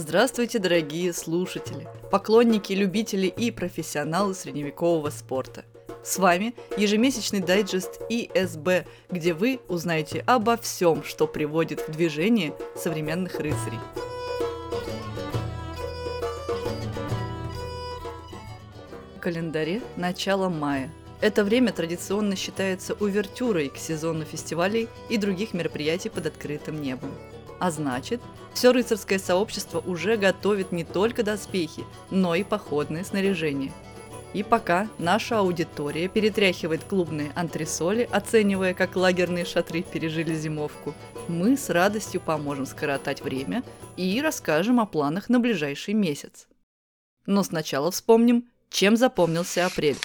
Здравствуйте, дорогие слушатели, поклонники, любители и профессионалы средневекового спорта. С вами ежемесячный дайджест ИСБ, где вы узнаете обо всем, что приводит в движение современных рыцарей. В календаре начало мая. Это время традиционно считается увертюрой к сезону фестивалей и других мероприятий под открытым небом. А значит, все рыцарское сообщество уже готовит не только доспехи, но и походное снаряжение. И пока наша аудитория перетряхивает клубные антресоли, оценивая, как лагерные шатры пережили зимовку, мы с радостью поможем скоротать время и расскажем о планах на ближайший месяц. Но сначала вспомним, чем запомнился апрель.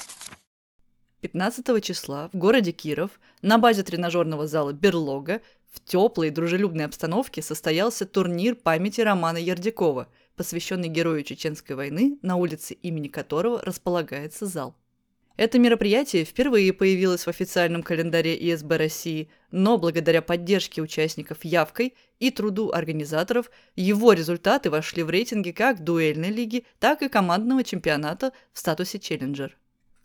15 числа в городе Киров на базе тренажерного зала «Берлога» В теплой дружелюбной обстановке состоялся турнир памяти Романа Ярдякова, посвященный герою Чеченской войны, на улице имени которого располагается зал. Это мероприятие впервые появилось в официальном календаре ИСБ России, но благодаря поддержке участников явкой и труду организаторов его результаты вошли в рейтинги как дуэльной лиги, так и командного чемпионата в статусе челленджер.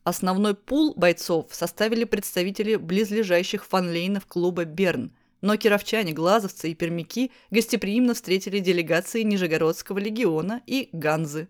Основной пул бойцов составили представители близлежащих фанлейнов клуба «Берн», но кировчане, глазовцы и пермяки гостеприимно встретили делегации Нижегородского легиона и Ганзы.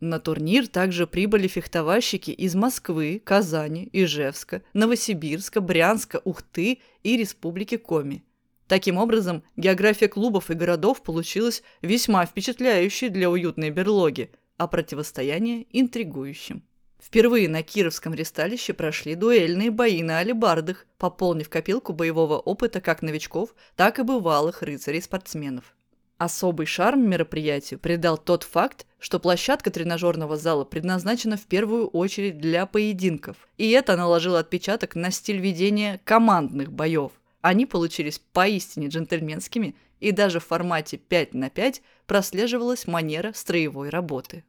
На турнир также прибыли фехтовальщики из Москвы, Казани, Ижевска, Новосибирска, Брянска, Ухты и Республики Коми. Таким образом, география клубов и городов получилась весьма впечатляющей для уютной берлоги, а противостояние – интригующим. Впервые на Кировском ресталище прошли дуэльные бои на алебардах, пополнив копилку боевого опыта как новичков, так и бывалых рыцарей-спортсменов. Особый шарм мероприятию придал тот факт, что площадка тренажерного зала предназначена в первую очередь для поединков, и это наложило отпечаток на стиль ведения командных боев. Они получились поистине джентльменскими, и даже в формате 5 на 5 прослеживалась манера строевой работы.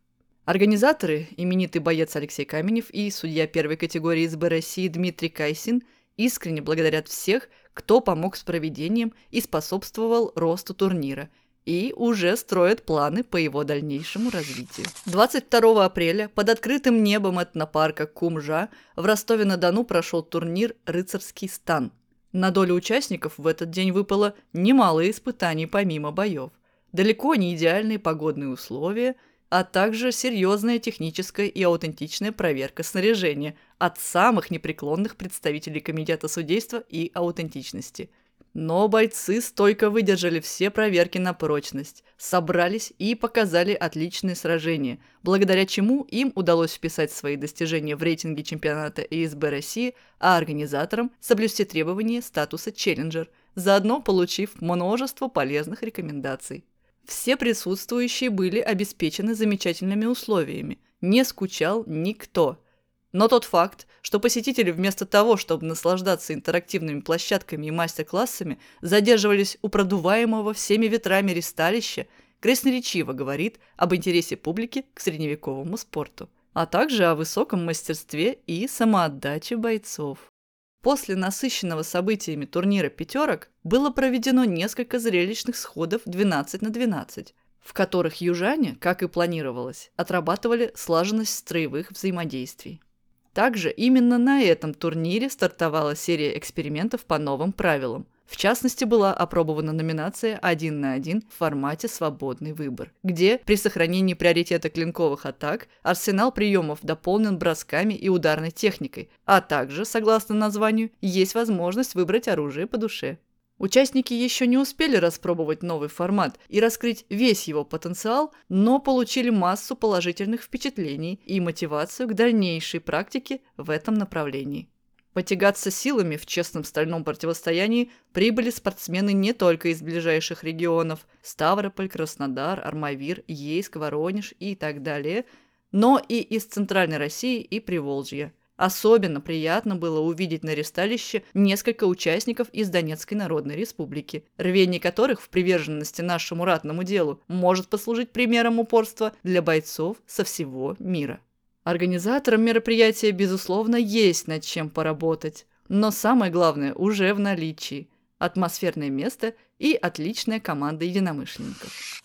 Организаторы, именитый боец Алексей Каменев и судья первой категории СБ России Дмитрий Кайсин, искренне благодарят всех, кто помог с проведением и способствовал росту турнира, и уже строят планы по его дальнейшему развитию. 22 апреля под открытым небом этнопарка Кумжа в Ростове-на-Дону прошел турнир «Рыцарский стан». На долю участников в этот день выпало немало испытаний помимо боев. Далеко не идеальные погодные условия – а также серьезная техническая и аутентичная проверка снаряжения от самых непреклонных представителей Комитета судейства и аутентичности. Но бойцы стойко выдержали все проверки на прочность, собрались и показали отличные сражения, благодаря чему им удалось вписать свои достижения в рейтинге чемпионата ИСБ России, а организаторам соблюсти требования статуса «Челленджер», заодно получив множество полезных рекомендаций. Все присутствующие были обеспечены замечательными условиями. Не скучал никто. Но тот факт, что посетители вместо того, чтобы наслаждаться интерактивными площадками и мастер-классами, задерживались у продуваемого всеми ветрами ристалища, красноречиво говорит об интересе публики к средневековому спорту, а также о высоком мастерстве и самоотдаче бойцов. После насыщенного событиями турнира «пятерок» было проведено несколько зрелищных сходов 12 на 12, в которых южане, как и планировалось, отрабатывали слаженность строевых взаимодействий. Также именно на этом турнире стартовала серия экспериментов по новым правилам – в частности, была опробована номинация «один на один» в формате «Свободный выбор», где при сохранении приоритета клинковых атак арсенал приемов дополнен бросками и ударной техникой, а также, согласно названию, есть возможность выбрать оружие по душе. Участники еще не успели распробовать новый формат и раскрыть весь его потенциал, но получили массу положительных впечатлений и мотивацию к дальнейшей практике в этом направлении. Потягаться силами в честном стальном противостоянии прибыли спортсмены не только из ближайших регионов – Ставрополь, Краснодар, Армавир, Ейск, Воронеж и так далее, но и из Центральной России и Приволжья. Особенно приятно было увидеть на ресталище несколько участников из Донецкой Народной Республики, рвение которых в приверженности нашему ратному делу может послужить примером упорства для бойцов со всего мира. Организаторам мероприятия, безусловно, есть над чем поработать. Но самое главное уже в наличии – атмосферное место и отличная команда единомышленников.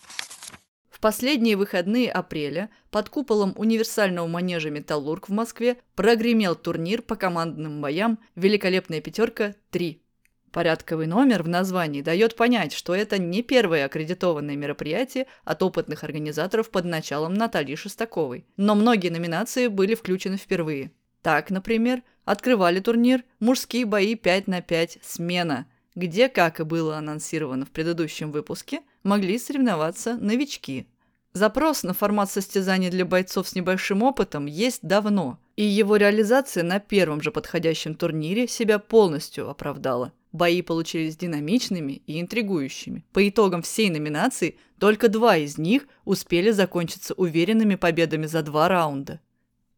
В последние выходные апреля под куполом универсального манежа «Металлург» в Москве прогремел турнир по командным боям «Великолепная пятерка-3». Порядковый номер в названии дает понять, что это не первое аккредитованное мероприятие от опытных организаторов под началом Натальи Шестаковой, но многие номинации были включены впервые. Так, например, открывали турнир «Мужские бои 5 на 5 смена», где, как и было анонсировано в предыдущем выпуске, могли соревноваться новички. Запрос на формат состязаний для бойцов с небольшим опытом есть давно, и его реализация на первом же подходящем турнире себя полностью оправдала. Бои получились динамичными и интригующими. По итогам всей номинации только два из них успели закончиться уверенными победами за два раунда.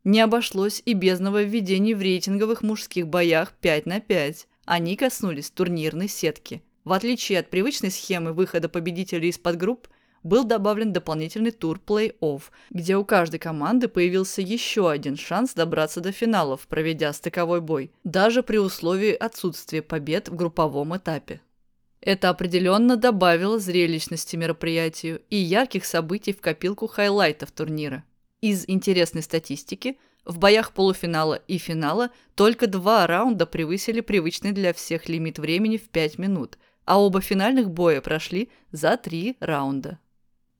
Не обошлось и без нововведений в рейтинговых мужских боях 5 на 5. Они коснулись турнирной сетки. В отличие от привычной схемы выхода победителей из подгрупп, был добавлен дополнительный тур плей-офф, где у каждой команды появился еще один шанс добраться до финалов, проведя стыковой бой, даже при условии отсутствия побед в групповом этапе. Это определенно добавило зрелищности мероприятию и ярких событий в копилку хайлайтов турнира. Из интересной статистики в боях полуфинала и финала только два раунда превысили привычный для всех лимит времени в 5 минут, а оба финальных боя прошли за три раунда.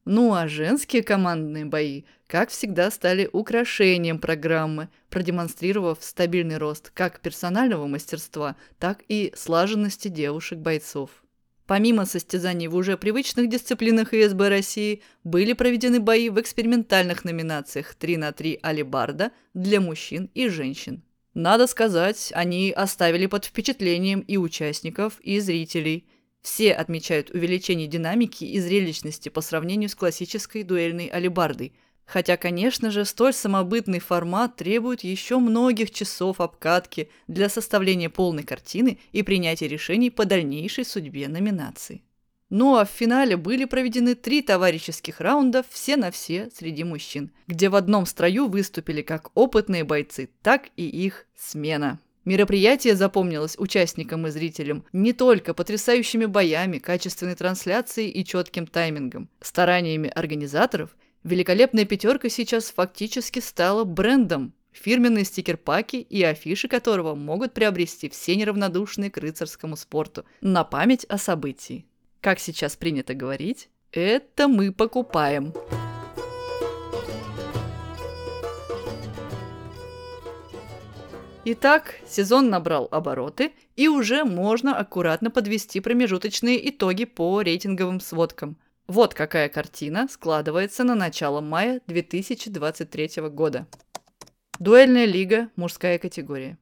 Ну а женские командные бои, как всегда, стали украшением программы, продемонстрировав стабильный рост как персонального мастерства, так и слаженности девушек-бойцов. Помимо состязаний в уже привычных дисциплинах ИСБ России, были проведены бои в экспериментальных номинациях 3 на 3 алибарда для мужчин и женщин. Надо сказать, они оставили под впечатлением и участников, и зрителей – все отмечают увеличение динамики и зрелищности по сравнению с классической дуэльной алибардой. Хотя, конечно же, столь самобытный формат требует еще многих часов обкатки для составления полной картины и принятия решений по дальнейшей судьбе номинации. Ну а в финале были проведены три товарищеских раунда все на все среди мужчин, где в одном строю выступили как опытные бойцы, так и их смена. Мероприятие запомнилось участникам и зрителям не только потрясающими боями, качественной трансляцией и четким таймингом. Стараниями организаторов великолепная пятерка сейчас фактически стала брендом, фирменные стикер-паки и афиши которого могут приобрести все неравнодушные к рыцарскому спорту на память о событии. Как сейчас принято говорить, это мы покупаем. Итак, сезон набрал обороты, и уже можно аккуратно подвести промежуточные итоги по рейтинговым сводкам. Вот какая картина складывается на начало мая 2023 года. Дуэльная лига, мужская категория.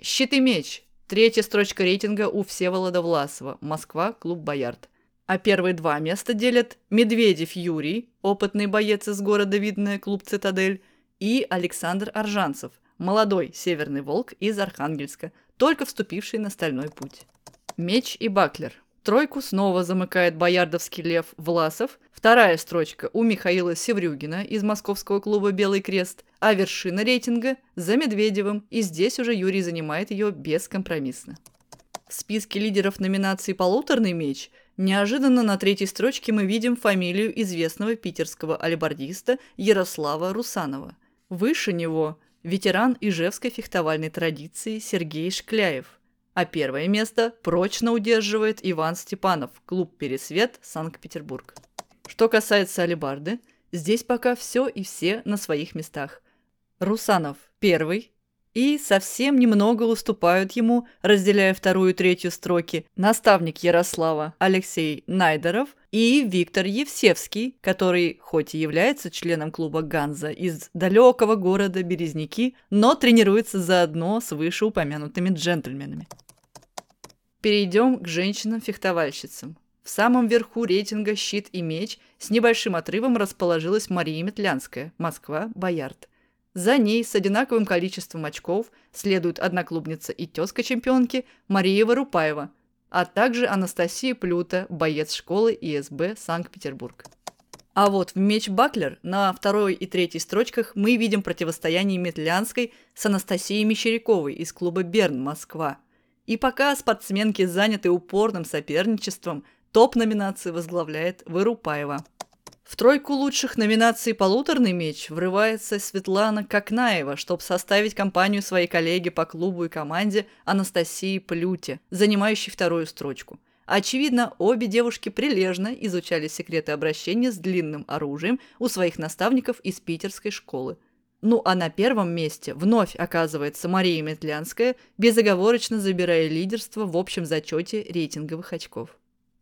Щит и меч. Третья строчка рейтинга у Всеволода Власова. Москва, клуб «Боярд». А первые два места делят Медведев Юрий, опытный боец из города Видное, клуб «Цитадель», и Александр Аржанцев – молодой северный волк из Архангельска, только вступивший на стальной путь. Меч и баклер. Тройку снова замыкает боярдовский лев Власов. Вторая строчка у Михаила Севрюгина из московского клуба «Белый крест», а вершина рейтинга за Медведевым, и здесь уже Юрий занимает ее бескомпромиссно. В списке лидеров номинации «Полуторный меч» неожиданно на третьей строчке мы видим фамилию известного питерского алибардиста Ярослава Русанова. Выше него ветеран ижевской фехтовальной традиции Сергей Шкляев. А первое место прочно удерживает Иван Степанов, клуб «Пересвет», Санкт-Петербург. Что касается алибарды, здесь пока все и все на своих местах. Русанов – первый, и совсем немного уступают ему, разделяя вторую и третью строки, наставник Ярослава Алексей Найдеров и Виктор Евсевский, который хоть и является членом клуба «Ганза» из далекого города Березники, но тренируется заодно с вышеупомянутыми джентльменами. Перейдем к женщинам-фехтовальщицам. В самом верху рейтинга «Щит и меч» с небольшим отрывом расположилась Мария Метлянская, Москва, Боярд. За ней с одинаковым количеством очков следует одноклубница и тезка чемпионки Мария Варупаева, а также Анастасия Плюта, боец школы ИСБ Санкт-Петербург. А вот в меч Баклер на второй и третьей строчках мы видим противостояние Метлянской с Анастасией Мещеряковой из клуба Берн, Москва. И пока спортсменки заняты упорным соперничеством, топ номинации возглавляет Вырупаева. В тройку лучших номинаций «Полуторный меч» врывается Светлана Кокнаева, чтобы составить компанию своей коллеги по клубу и команде Анастасии Плюте, занимающей вторую строчку. Очевидно, обе девушки прилежно изучали секреты обращения с длинным оружием у своих наставников из питерской школы. Ну а на первом месте вновь оказывается Мария Метлянская, безоговорочно забирая лидерство в общем зачете рейтинговых очков.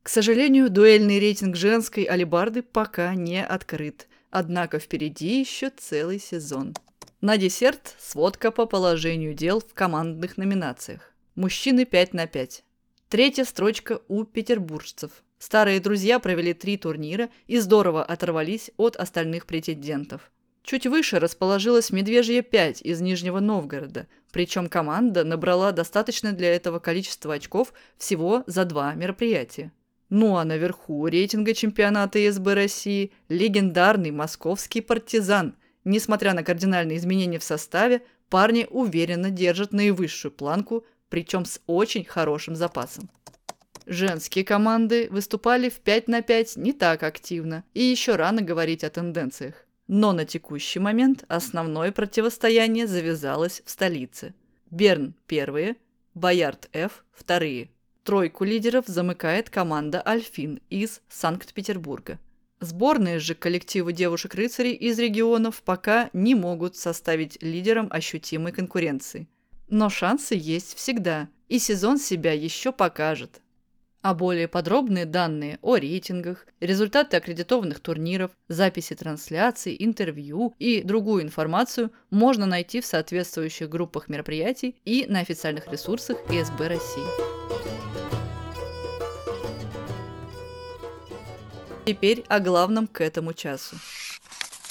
К сожалению, дуэльный рейтинг женской алибарды пока не открыт, однако впереди еще целый сезон. На десерт сводка по положению дел в командных номинациях. Мужчины 5 на 5. Третья строчка у петербуржцев. Старые друзья провели три турнира и здорово оторвались от остальных претендентов. Чуть выше расположилась Медвежья 5 из Нижнего Новгорода, причем команда набрала достаточно для этого количества очков всего за два мероприятия. Ну а наверху рейтинга чемпионата ИСБ России легендарный московский партизан. Несмотря на кардинальные изменения в составе, парни уверенно держат наивысшую планку, причем с очень хорошим запасом. Женские команды выступали в 5 на 5 не так активно, и еще рано говорить о тенденциях. Но на текущий момент основное противостояние завязалось в столице. Берн – первые, Боярд Ф – вторые – Тройку лидеров замыкает команда «Альфин» из Санкт-Петербурга. Сборные же коллективы девушек-рыцарей из регионов пока не могут составить лидерам ощутимой конкуренции. Но шансы есть всегда, и сезон себя еще покажет. А более подробные данные о рейтингах, результаты аккредитованных турниров, записи трансляций, интервью и другую информацию можно найти в соответствующих группах мероприятий и на официальных ресурсах ИСБ России. Теперь о главном к этому часу.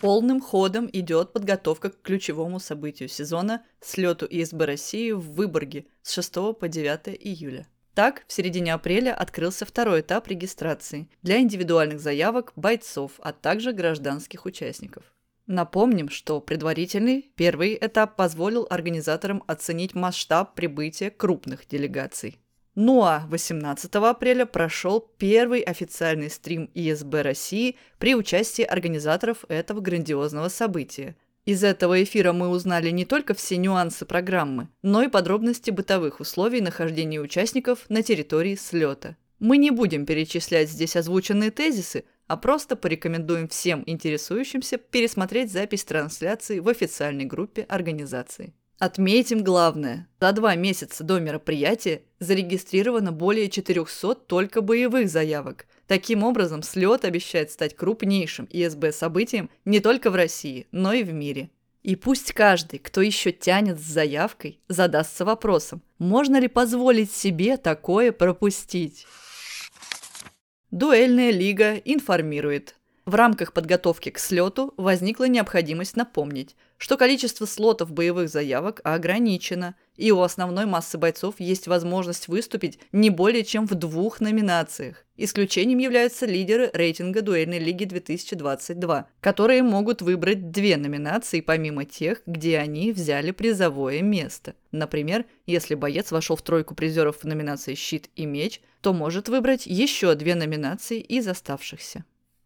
Полным ходом идет подготовка к ключевому событию сезона – слету ИСБ России в Выборге с 6 по 9 июля. Так, в середине апреля открылся второй этап регистрации для индивидуальных заявок бойцов, а также гражданских участников. Напомним, что предварительный первый этап позволил организаторам оценить масштаб прибытия крупных делегаций. Ну а 18 апреля прошел первый официальный стрим ИСБ России при участии организаторов этого грандиозного события. Из этого эфира мы узнали не только все нюансы программы, но и подробности бытовых условий нахождения участников на территории слета. Мы не будем перечислять здесь озвученные тезисы, а просто порекомендуем всем интересующимся пересмотреть запись трансляции в официальной группе организации. Отметим главное. За два месяца до мероприятия зарегистрировано более 400 только боевых заявок. Таким образом, слет обещает стать крупнейшим ИСБ событием не только в России, но и в мире. И пусть каждый, кто еще тянет с заявкой, задастся вопросом, можно ли позволить себе такое пропустить. Дуэльная лига информирует. В рамках подготовки к слету возникла необходимость напомнить, что количество слотов боевых заявок ограничено, и у основной массы бойцов есть возможность выступить не более чем в двух номинациях. Исключением являются лидеры рейтинга дуэльной лиги 2022, которые могут выбрать две номинации помимо тех, где они взяли призовое место. Например, если боец вошел в тройку призеров в номинации «Щит» и «Меч», то может выбрать еще две номинации из оставшихся.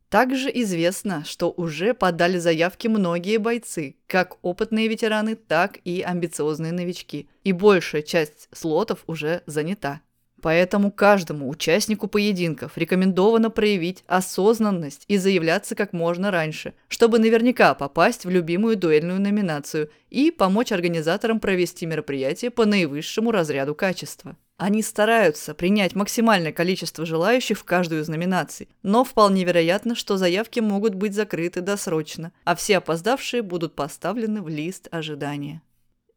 Также известно, что уже подали заявки многие бойцы, как опытные ветераны, так и амбициозные новички, и большая часть слотов уже занята. Поэтому каждому участнику поединков рекомендовано проявить осознанность и заявляться как можно раньше, чтобы наверняка попасть в любимую дуэльную номинацию и помочь организаторам провести мероприятие по наивысшему разряду качества. Они стараются принять максимальное количество желающих в каждую из номинаций, но вполне вероятно, что заявки могут быть закрыты досрочно, а все опоздавшие будут поставлены в лист ожидания.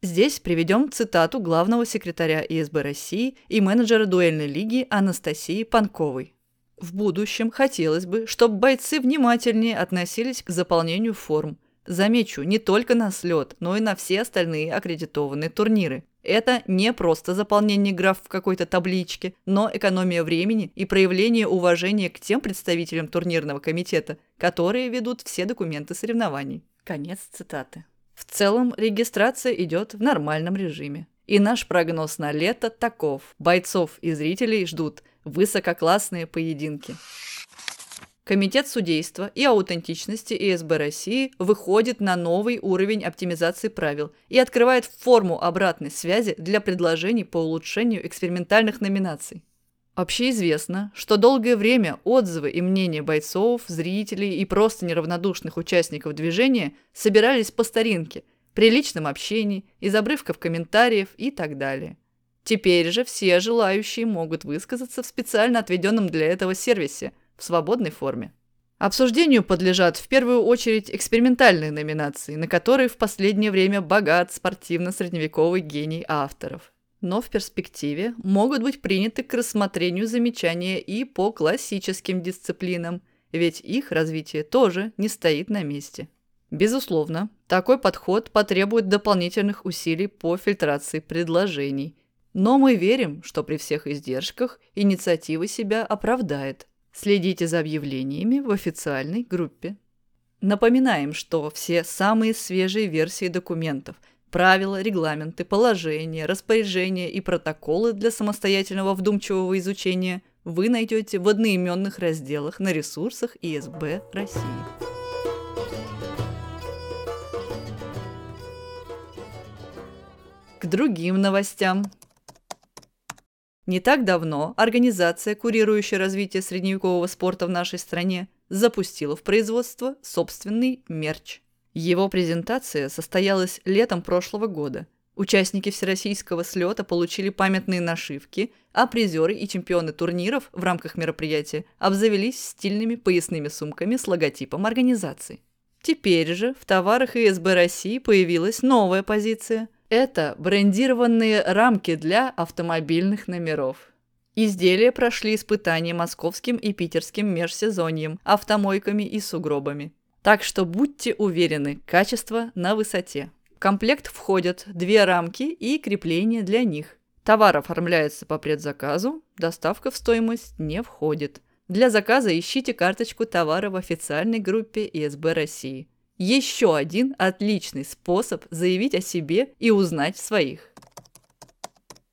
Здесь приведем цитату главного секретаря ИСБ России и менеджера дуэльной лиги Анастасии Панковой. В будущем хотелось бы, чтобы бойцы внимательнее относились к заполнению форм. Замечу, не только на слет, но и на все остальные аккредитованные турниры. Это не просто заполнение граф в какой-то табличке, но экономия времени и проявление уважения к тем представителям турнирного комитета, которые ведут все документы соревнований. Конец цитаты. В целом, регистрация идет в нормальном режиме. И наш прогноз на лето таков. Бойцов и зрителей ждут высококлассные поединки. Комитет судейства и аутентичности ИСБ России выходит на новый уровень оптимизации правил и открывает форму обратной связи для предложений по улучшению экспериментальных номинаций. Общеизвестно, что долгое время отзывы и мнения бойцов, зрителей и просто неравнодушных участников движения собирались по старинке, при личном общении, из обрывков комментариев и так далее. Теперь же все желающие могут высказаться в специально отведенном для этого сервисе – в свободной форме. Обсуждению подлежат в первую очередь экспериментальные номинации, на которые в последнее время богат спортивно-средневековый гений авторов. Но в перспективе могут быть приняты к рассмотрению замечания и по классическим дисциплинам, ведь их развитие тоже не стоит на месте. Безусловно, такой подход потребует дополнительных усилий по фильтрации предложений. Но мы верим, что при всех издержках инициатива себя оправдает – Следите за объявлениями в официальной группе. Напоминаем, что все самые свежие версии документов, правила, регламенты, положения, распоряжения и протоколы для самостоятельного вдумчивого изучения вы найдете в одноименных разделах на ресурсах ИСБ России. К другим новостям. Не так давно организация, курирующая развитие средневекового спорта в нашей стране, запустила в производство собственный мерч. Его презентация состоялась летом прошлого года. Участники всероссийского слета получили памятные нашивки, а призеры и чемпионы турниров в рамках мероприятия обзавелись стильными поясными сумками с логотипом организации. Теперь же в товарах ИСБ России появилась новая позиция – это брендированные рамки для автомобильных номеров. Изделия прошли испытания московским и питерским межсезоньем, автомойками и сугробами. Так что будьте уверены, качество на высоте. В комплект входят две рамки и крепления для них. Товар оформляется по предзаказу, доставка в стоимость не входит. Для заказа ищите карточку товара в официальной группе ИСБ России. Еще один отличный способ заявить о себе и узнать своих.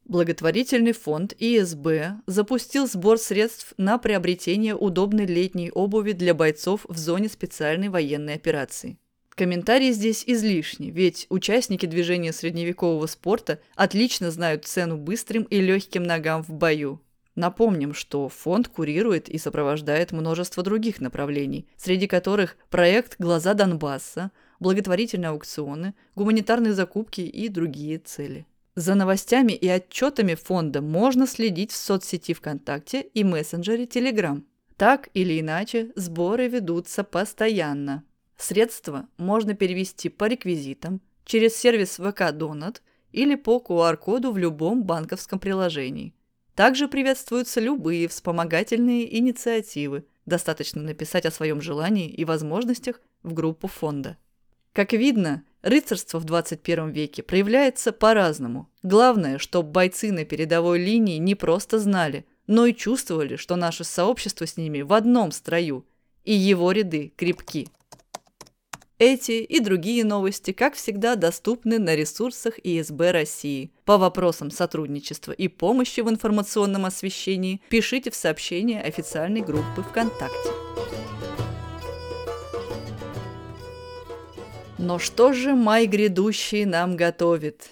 Благотворительный фонд ИСБ запустил сбор средств на приобретение удобной летней обуви для бойцов в зоне специальной военной операции. Комментарии здесь излишни, ведь участники движения средневекового спорта отлично знают цену быстрым и легким ногам в бою. Напомним, что фонд курирует и сопровождает множество других направлений, среди которых проект «Глаза Донбасса», благотворительные аукционы, гуманитарные закупки и другие цели. За новостями и отчетами фонда можно следить в соцсети ВКонтакте и мессенджере Telegram. Так или иначе, сборы ведутся постоянно. Средства можно перевести по реквизитам, через сервис ВК Донат или по QR-коду в любом банковском приложении. Также приветствуются любые вспомогательные инициативы. Достаточно написать о своем желании и возможностях в группу фонда. Как видно, рыцарство в 21 веке проявляется по-разному. Главное, чтобы бойцы на передовой линии не просто знали, но и чувствовали, что наше сообщество с ними в одном строю, и его ряды крепки. Эти и другие новости, как всегда, доступны на ресурсах ИСБ России. По вопросам сотрудничества и помощи в информационном освещении пишите в сообщение официальной группы ВКонтакте. Но что же май грядущий нам готовит?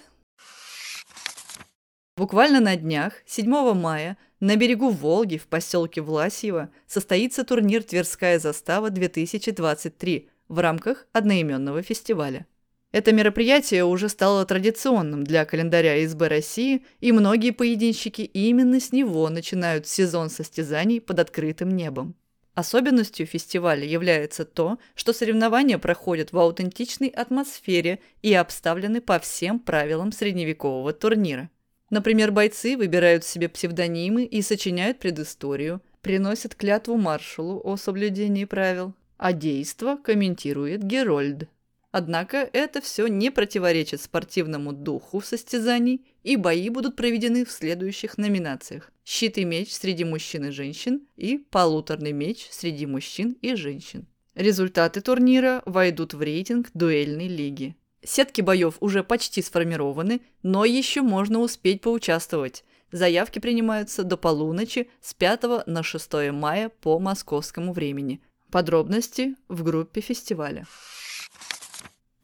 Буквально на днях, 7 мая, на берегу Волги в поселке Власьево состоится турнир «Тверская застава-2023», в рамках одноименного фестиваля. Это мероприятие уже стало традиционным для календаря СБ России, и многие поединщики именно с него начинают сезон состязаний под открытым небом. Особенностью фестиваля является то, что соревнования проходят в аутентичной атмосфере и обставлены по всем правилам средневекового турнира. Например, бойцы выбирают себе псевдонимы и сочиняют предысторию, приносят клятву маршалу о соблюдении правил, а действо комментирует Герольд. Однако это все не противоречит спортивному духу состязаний, и бои будут проведены в следующих номинациях. Щит и меч среди мужчин и женщин и полуторный меч среди мужчин и женщин. Результаты турнира войдут в рейтинг дуэльной лиги. Сетки боев уже почти сформированы, но еще можно успеть поучаствовать. Заявки принимаются до полуночи с 5 на 6 мая по московскому времени – Подробности в группе фестиваля.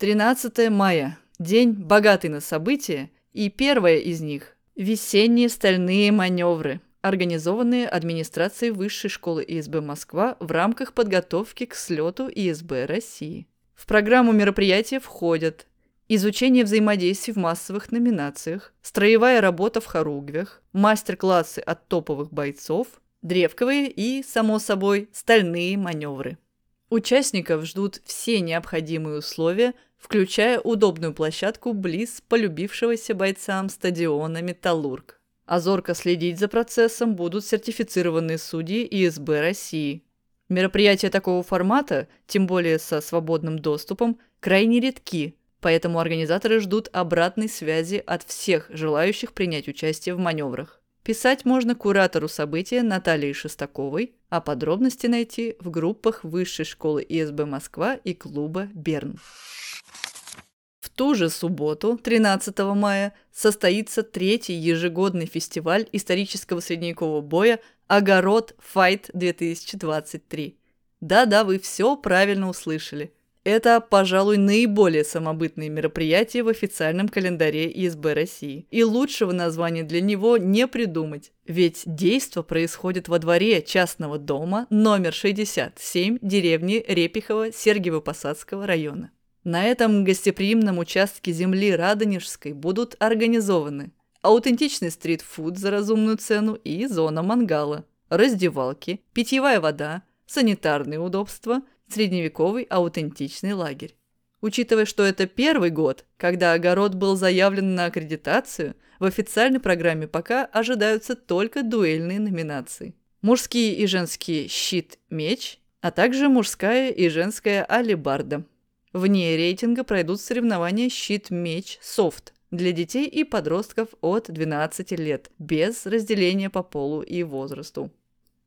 13 мая. День богатый на события, и первое из них – весенние стальные маневры, организованные администрацией Высшей школы ИСБ Москва в рамках подготовки к слету ИСБ России. В программу мероприятия входят изучение взаимодействий в массовых номинациях, строевая работа в хоругвях, мастер-классы от топовых бойцов, древковые и, само собой, стальные маневры. Участников ждут все необходимые условия, включая удобную площадку близ полюбившегося бойцам стадиона «Металлург». А следить за процессом будут сертифицированные судьи ИСБ России. Мероприятия такого формата, тем более со свободным доступом, крайне редки, поэтому организаторы ждут обратной связи от всех желающих принять участие в маневрах. Писать можно куратору события Наталье Шестаковой, а подробности найти в группах Высшей школы ИСБ Москва и клуба Берн. Ту же субботу, 13 мая, состоится третий ежегодный фестиваль исторического средневекового боя «Огород Файт 2023». Да-да, вы все правильно услышали – это, пожалуй, наиболее самобытное мероприятие в официальном календаре ИСБ России. И лучшего названия для него не придумать. Ведь действо происходит во дворе частного дома номер 67 деревни Репихова Сергиево-Посадского района. На этом гостеприимном участке земли Радонежской будут организованы аутентичный стритфуд за разумную цену и зона мангала, раздевалки, питьевая вода, санитарные удобства – средневековый аутентичный лагерь. Учитывая, что это первый год, когда огород был заявлен на аккредитацию, в официальной программе пока ожидаются только дуэльные номинации. Мужские и женские щит-меч, а также мужская и женская алибарда. Вне рейтинга пройдут соревнования щит-меч-софт для детей и подростков от 12 лет, без разделения по полу и возрасту.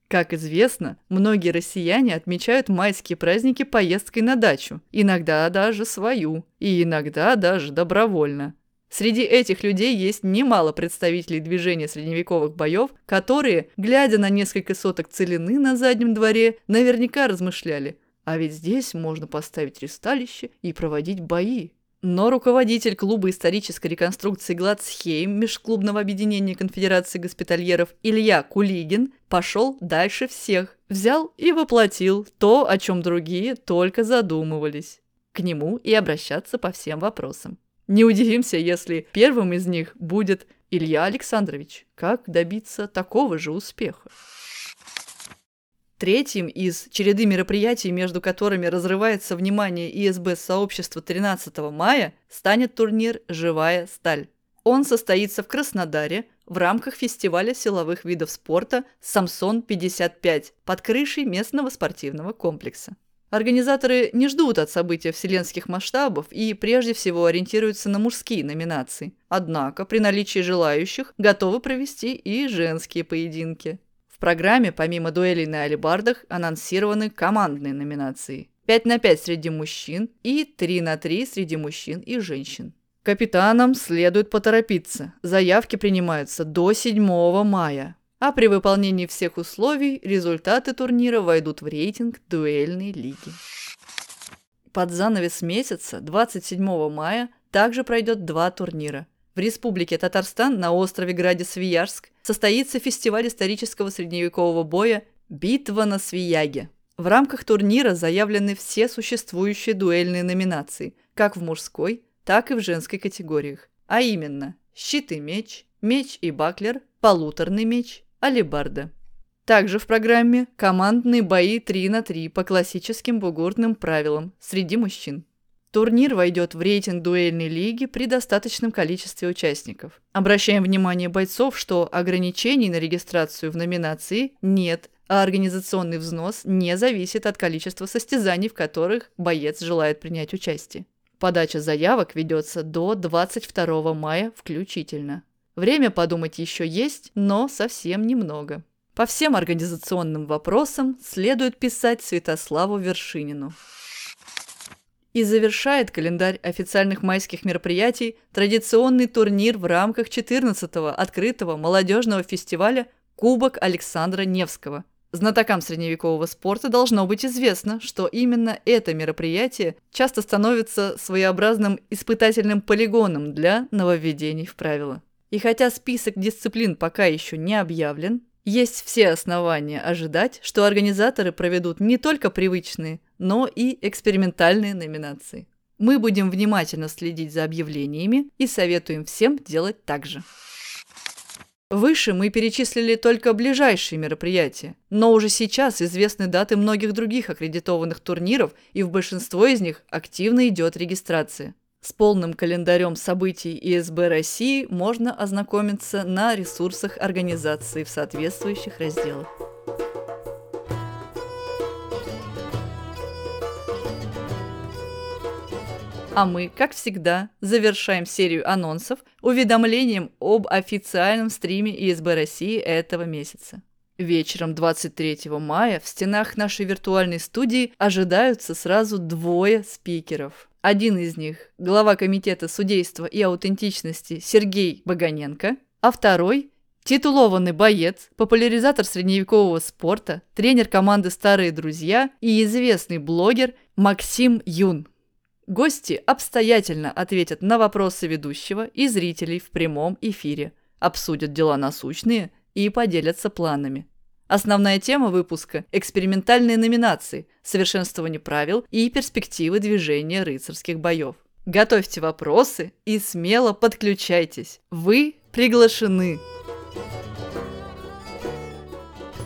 Как известно, многие россияне отмечают майские праздники поездкой на дачу, иногда даже свою, и иногда даже добровольно. Среди этих людей есть немало представителей движения средневековых боев, которые, глядя на несколько соток целины на заднем дворе, наверняка размышляли, а ведь здесь можно поставить ресталище и проводить бои. Но руководитель клуба исторической реконструкции Гладсхейм межклубного объединения конфедерации госпитальеров Илья Кулигин пошел дальше всех, взял и воплотил то, о чем другие только задумывались. К нему и обращаться по всем вопросам. Не удивимся, если первым из них будет Илья Александрович. Как добиться такого же успеха? Третьим из череды мероприятий, между которыми разрывается внимание ИСБ сообщества 13 мая, станет турнир «Живая сталь». Он состоится в Краснодаре в рамках фестиваля силовых видов спорта «Самсон-55» под крышей местного спортивного комплекса. Организаторы не ждут от события вселенских масштабов и прежде всего ориентируются на мужские номинации. Однако при наличии желающих готовы провести и женские поединки. В программе, помимо дуэлей на алибардах, анонсированы командные номинации. 5 на 5 среди мужчин и 3 на 3 среди мужчин и женщин. Капитанам следует поторопиться. Заявки принимаются до 7 мая. А при выполнении всех условий результаты турнира войдут в рейтинг дуэльной лиги. Под занавес месяца, 27 мая, также пройдет два турнира – в Республике Татарстан на острове Граде Свияжск состоится фестиваль исторического средневекового боя «Битва на Свияге». В рамках турнира заявлены все существующие дуэльные номинации, как в мужской, так и в женской категориях, а именно щит и меч, меч и баклер, полуторный меч, алибарда. Также в программе командные бои 3 на 3 по классическим бугуртным правилам среди мужчин. Турнир войдет в рейтинг дуэльной лиги при достаточном количестве участников. Обращаем внимание бойцов, что ограничений на регистрацию в номинации нет, а организационный взнос не зависит от количества состязаний, в которых боец желает принять участие. Подача заявок ведется до 22 мая включительно. Время подумать еще есть, но совсем немного. По всем организационным вопросам следует писать Святославу Вершинину и завершает календарь официальных майских мероприятий традиционный турнир в рамках 14-го открытого молодежного фестиваля «Кубок Александра Невского». Знатокам средневекового спорта должно быть известно, что именно это мероприятие часто становится своеобразным испытательным полигоном для нововведений в правила. И хотя список дисциплин пока еще не объявлен, есть все основания ожидать, что организаторы проведут не только привычные, но и экспериментальные номинации. Мы будем внимательно следить за объявлениями и советуем всем делать так же. Выше мы перечислили только ближайшие мероприятия, но уже сейчас известны даты многих других аккредитованных турниров, и в большинство из них активно идет регистрация. С полным календарем событий ИСБ России можно ознакомиться на ресурсах организации в соответствующих разделах. А мы, как всегда, завершаем серию анонсов уведомлением об официальном стриме ИСБ России этого месяца. Вечером 23 мая в стенах нашей виртуальной студии ожидаются сразу двое спикеров. Один из них – глава Комитета судейства и аутентичности Сергей Баганенко, а второй – титулованный боец, популяризатор средневекового спорта, тренер команды «Старые друзья» и известный блогер Максим Юн. Гости обстоятельно ответят на вопросы ведущего и зрителей в прямом эфире, обсудят дела насущные и поделятся планами. Основная тема выпуска – экспериментальные номинации, совершенствование правил и перспективы движения рыцарских боев. Готовьте вопросы и смело подключайтесь. Вы приглашены!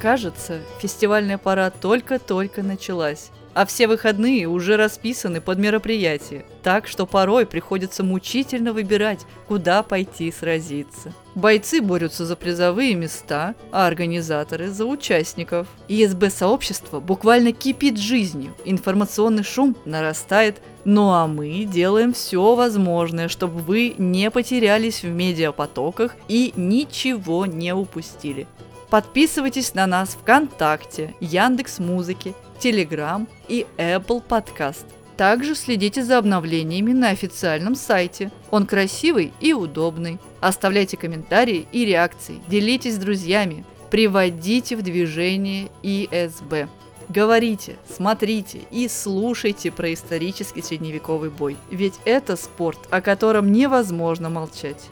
Кажется, фестивальная пора только-только началась а все выходные уже расписаны под мероприятие, так что порой приходится мучительно выбирать, куда пойти сразиться. Бойцы борются за призовые места, а организаторы за участников. ИСБ-сообщество буквально кипит жизнью, информационный шум нарастает, ну а мы делаем все возможное, чтобы вы не потерялись в медиапотоках и ничего не упустили. Подписывайтесь на нас ВКонтакте, Яндекс Музыки, Telegram и Apple Podcast. Также следите за обновлениями на официальном сайте. Он красивый и удобный. Оставляйте комментарии и реакции, делитесь с друзьями, приводите в движение ИСБ. Говорите, смотрите и слушайте про исторический средневековый бой. Ведь это спорт, о котором невозможно молчать.